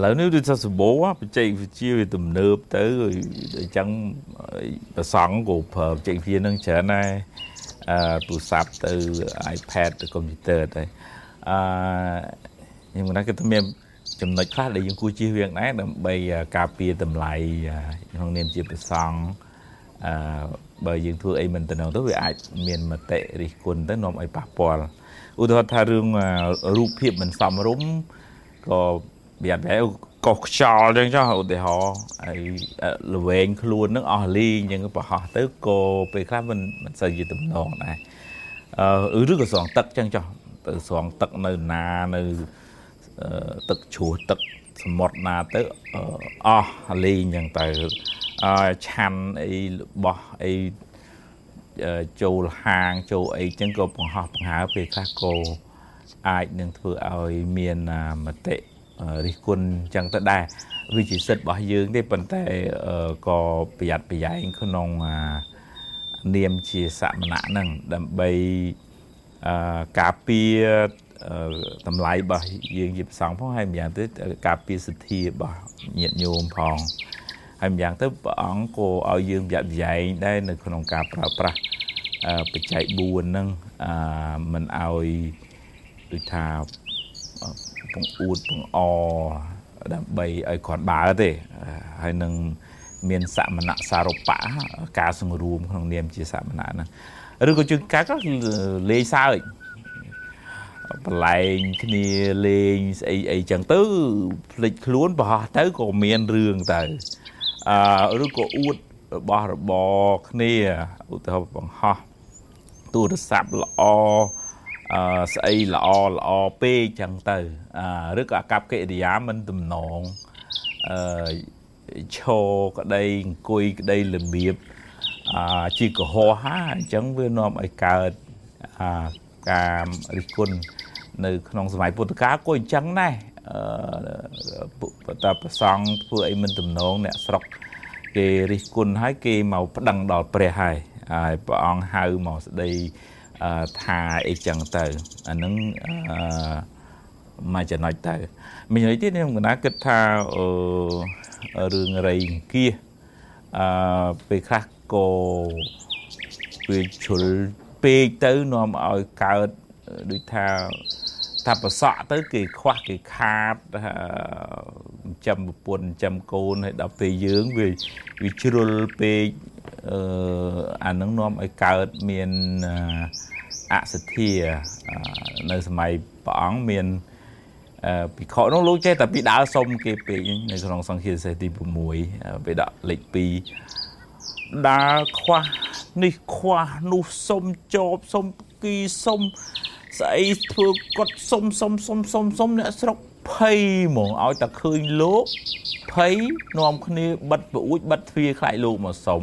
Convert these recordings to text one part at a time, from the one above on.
ឡូវនេះដូចថាសម្បូរបច្ចេកវិទ្យាវាទំនើបទៅអញ្ចឹងប្រសង់ក៏ប្រើបច្ចេកវិទ្យានឹងច្រើនដែរអឺទូរស័ព្ទទៅ iPad ទៅកុំព្យូទ័រទៅអឺខ្ញុំគិតថាគឺមានចំណុចខ្លះដែលយើងគួរជៀសវាងដែរដើម្បីការពារតម្លៃក្នុងនាមជាប្រសង់អឺបើយើងធ្វើអីមិនតំណងទៅវាអាចមានមតិរិះគន់ទៅនាំឲ្យប៉ះពាល់ឧទាហរណ៍ថារឿងរូបភាពមិនសមរម្យក៏ វាអត់ដែរកោះខ្យល់អញ្ចឹងចុះឧទាហរណ៍ហើយល្វែងខ្លួននឹងអស់លីអញ្ចឹងប្រហោះទៅក៏ពេលខ្លះមិនមិនសូវជាតំណងដែរអឺឬក៏ស្រង់ទឹកអញ្ចឹងចុះទៅស្រង់ទឹកនៅណានៅទឹកជ្រោះទឹកសមុទ្រណាទៅអស់លីអញ្ចឹងទៅឆាន់អីរបស់អីចូលហាងចូលអីចឹងក៏បង្ហោះបង្ហើពេលខ្លះក៏អាចនឹងធ្វើឲ្យមានមតិ រិះគន់ចឹងទៅដែរវាជាសិទ្ធិរបស់យើងទេប៉ុន្តែក៏ប្រយ័ត្នប្រយែងក្នុងនាមជាសមណៈហ្នឹងដើម្បីការពារតម្លៃរបស់យើងជាប្រសងផងហើយម្យ៉ាងទៅការពារសិទ្ធិរបស់ញាតិញោមផងហើយម្យ៉ាងទៅព្រះអង្គក៏ឲ្យយើងប្រយ័ត្នប្រយែងដែរនៅក្នុងការប្រើប្រាស់បច្ច័យ4ហ្នឹងអឺមិនឲ្យដូចថា ពងអួតពងអដើម្បីឲ្យគាត់បើទេហើយនឹងមានសមណៈសារពៈការសង្រួមក្នុងនាមជាសមណៈហ្នឹងឬក៏ជួនកាលក៏លេងសើចបលែងគ្នាលេងស្អីអីចឹងទៅភ្លេចខ្លួនប្រហោះទៅក៏មានរឿងទៅអឺឬក៏អួតរបស់របរគ្នាឧទាហរណ៍បង្ហោះទូរស័ព្ទល្អអឺ ស្អីល្អល្អពេកចឹងទៅអឺឬក៏អាកប្បកិរិយាមិនទំនងអឺឈរក្តីអង្គុយក្តីរបៀបអាជីកុហកហាអញ្ចឹងវានាំឲ្យកើតអាការរិះគន់នៅ ក្នុងសម័យពុទ្ធកាលក៏អញ្ចឹងដែរអឺតប្រសង់ធ្វើអីមិនទំនងអ្នកស្រុកគេរិះគន់ហើយគេមកប្តឹងដល់ព្រះហើយហើយព្រះអង្គហៅមកស្ដី ថាអីចឹងទៅអានឹងអឺមួយចំណុចទៅមួយចំណុចទៀតខ្ញុំកណាគិតថាអឺរឿងរៃអង្គាសអឺពេលខ្លះក៏វាជុលពេកទៅនាំឲ្យកើតដូចថាថាប្រសក់ទៅគេខ្វះគេខាតចាំប្រពន្ធចាំកូនហើយដល់ពេលយើងវាវាជ្រុលពេកអឺអានឹងនាំឲ្យកើតមានអ សទ្ធានៅសម័យព្រះអង្គមានពិខុនោះលោកចេះតែពីដើរសុំគេពេកនៅក្នុងសង្ឃាសេសទី6ពេលដាក់លេខ2ដើរខ្វះនេះខ្វះនោះសុំចបសុំគីសុំស្អីធ្វើគាត់សុំសុំសុំសុំសុំអ្នកស្រុកភ័យហ្មងឲ្យតែឃើញលោកភ័យនាំគ្នាបិទប្រួចបិទទ្វារខ្លាចលោកមកសុំ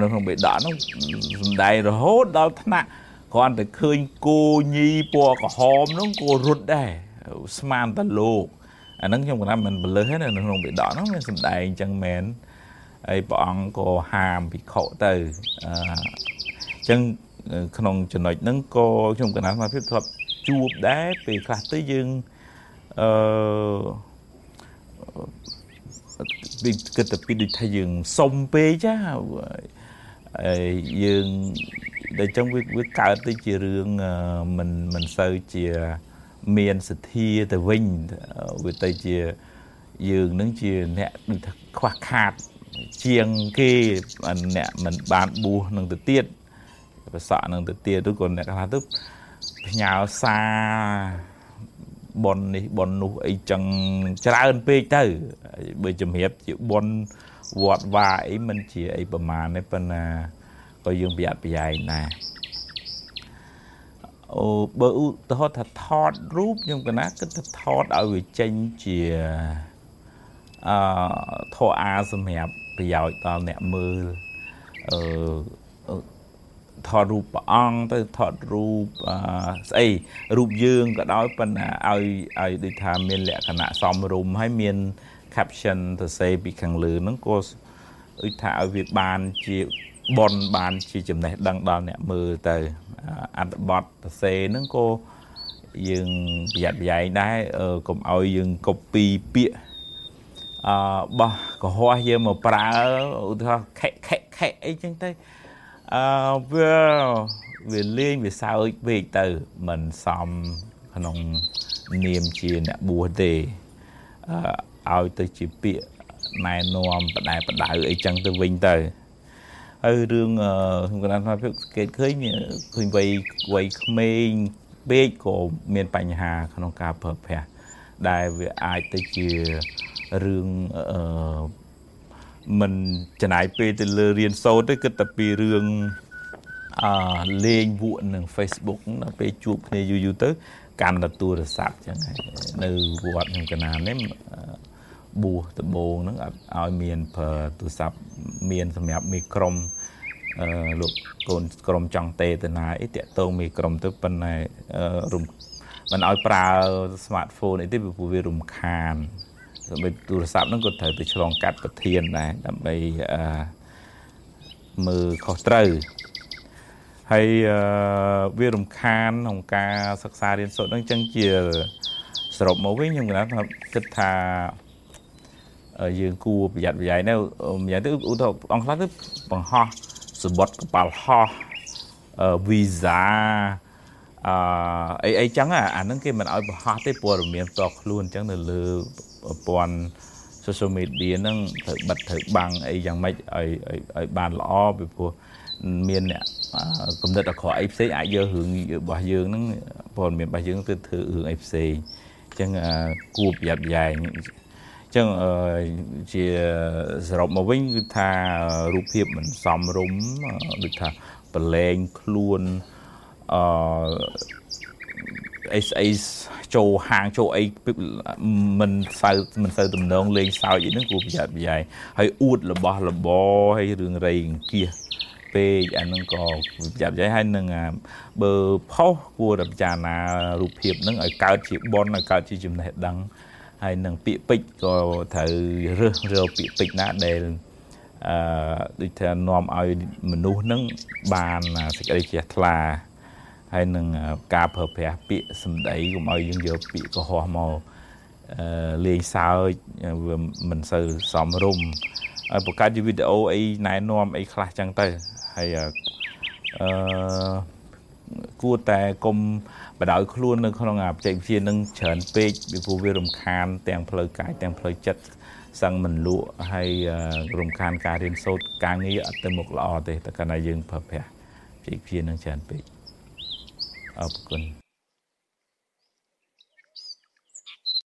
នៅក្នុងបេដកនោះសំដែងរហូតដល់ថ្នាក់ គ្រាន់តែឃើញគោញីពណ៌ក្រហមនោះក៏រត់ដែរស្មានតែលោកអាហ្នឹងខ្ញុំគាត់ថាមិនបលឹះទេនៅក្នុងបេដកនោះមានសំដែងអញ្ចឹងមែនហើយព្រះអង្គក៏ហាមភិក្ខុទៅអញ្ចឹងក្នុងចំណុចហ្នឹងក៏ខ្ញុំកណាសមាភិបធ្លាប់ជួបដែរពេលខ្លះទៅយើងអឺពីគិតទៅពីដូចថាយើងសុំពេកចាហើយយើង ដែលចឹងវាវាកើតទៅជារឿងមិនមិនសូវជាមានសទ្ធាទៅវិញវាទៅជាយើងនឹងជាអ្នកដូចថាខ្វះខាតជាងគេអ្នកមិនបានបួសនឹងទៅទៀតប្រសក់នឹងទៅទៀតឬក៏អ្នកខ្លះទៅផ្ញើសារប៉ុននេះប៉ុននោះអីចឹងច្រើនពេកទៅបើជំរាបជាប៉ុនវត្តវាអីមិនជាអីប្រមាណទេប៉ុន្តែ ក៏យើងប្រយ័ត្នប្រយែងដែរអូបើឧទាហរណ៍ថាថតរូបខ្ញុំកណាគិតថាថតឲ្យវាចេញជាអឺធរអាសម្រាប់ប្រយោជន៍ដល់អ្នកមើលអឺថតរូបព្រះអង្គទៅថតរូបស្អីរូបយើងក៏ដោយប៉ុន្តែឲ្យឲ្យដូចថាមានលក្ខណៈសមរម្យហើយមាន caption ទៅសេពីខាងលើហ្នឹងក៏ដូចថាឲ្យវាបានជា បនបានជាចំណេះដឹងដល់អ្នកមើលទៅអត្ថបទសរសេរហ្នឹងក៏យើងប្រយ័ត្នប្រយែងដែរកុំឲ្យយើង copy ពាក្យអឺបោះកុហកយើងមកប្រើឧទាហរណ៍ខេខេខេអីចឹងទៅអឺវាវាលេងវាសើចពេកទៅមិនសមក្នុងនាមជាអ្នកបួសទេអឺឲ្យទៅជាពាក្យណែនាំបដែបដៅអីចឹងទៅវិញទៅ ហើយរឿងខ្ញុំកណ្ដាលថាភាពសង្កេតឃើញឃើញវ័យវ័យក្មេងពេកក៏មានបញ្ហាក្នុងការប្រើប្រាស់ដែលវាអាចទៅជារឿងអឺមិនចំណាយពេលទៅលើរៀនសូត្រទេគិតតែពីរឿងអឺលេងវក់នឹង Facebook ដល់ពេលជួបគ្នាយូរយូរទៅកាន់តែទូរស័ព្ទចឹងហើយនៅវត្តខ្ញុំកណានេះ បួសដំបងហ្នឹងអត់ឲ្យមានប្រើទូរស័ព្ទមានសម្រាប់មីក្រុមអឺលោកកូនក្រុមចង់ទេទៅណាអីតាក់តងមីក្រុមទៅប៉ុន្តែរំមិនឲ្យប្រើ smartphone អីទេពីព្រោះវារំខានសម្រាប់ទូរស័ព្ទហ្នឹងក៏ត្រូវទៅឆ្លងកាត់ប្រធានដែរដើម្បីអឺមើលខុសត្រូវហើយវារំខានក្នុងការសិក្សារៀនសូត្រហ្នឹងចឹងជាសរុបមកវិញខ្ញុំគិតថា យើងគួរប្រយ័ត្នប្រយែងនៅម្យ៉ាងទៅឧទាហរណ៍អង្គខ្លះទៅបង្ហោះសបុតកប៉ាល់ហោះវីសាអឺអីអីចឹងអាហ្នឹងគេមិនឲ្យបង្ហោះទេព័ត៌មានផ្ទាល់ខ្លួនចឹងនៅលើប្រព័ន្ធ social media ហ្នឹងត្រូវបិទត្រូវបាំងអីយ៉ាងម៉េចឲ្យឲ្យបានល្អពីព្រោះមានអ្នកគំនិតអក្រក់អីផ្សេងអាចយករឿងរបស់យើងហ្នឹងព័ត៌មានរបស់យើងទៅធ្វើរឿងអីផ្សេងអញ្ចឹងគួរប្រយ័ត្នប្រយែង ចឹងជាសរុបមកវិញគឺថារូបភាពមិនសមរម្យដូចថាប្រឡែងខ្លួនអឺអីស្អីចូលហាងចូលអីមិនសូវមិនសូវទំនងលេងសើចអីហ្នឹងគួរប្រយ័ត្នប្រយែងហើយអួតរបស់របរហើយរឿងរៃអង្គាសពេកអានឹងក៏ប្រយ័ត្នប្រយែងហើយនឹងបើផុសគួរតែពិចារណារូបភាពហ្នឹងឲ្យកើតជាបនឲ្យកើតជាចំណេះដឹង ហើយនឹងពាក្យពេចន៍ក៏ត្រូវរើសរើពាក្យពេចន៍ណាដែលអឺដូចថានាំឲ្យមនុស្សនឹងបានសេចក្តីជ្រះថ្លាហើយនឹងការប្រើប្រាស់ពាក្យសម្ដីកុំឲ្យយើងយកពាក្យកុហកមកអឺលេងសើចវាមិនសូវសមរម្យហើយបង្កើតជាវីដេអូអីណែនាំអីខ្លះចឹងទៅហើយអឺ គួរតែកុំបដ ாய் ខ្លួននៅក្នុងអាបច្ចេកវិទ្យានឹងច្រើនពេកពីព្រោះវារំខាន ទាំងផ្លូវកាយទាំងផ្លូវចិត្តសឹងមិនលក់ហើយរំខានការរៀនសូត្រការងារអត់ទៅមុខល្អទេតែកាលណាយើងប្រើប្រាស់បច្ចេកវិទ្យានឹងច្រើនពេកអរគុណ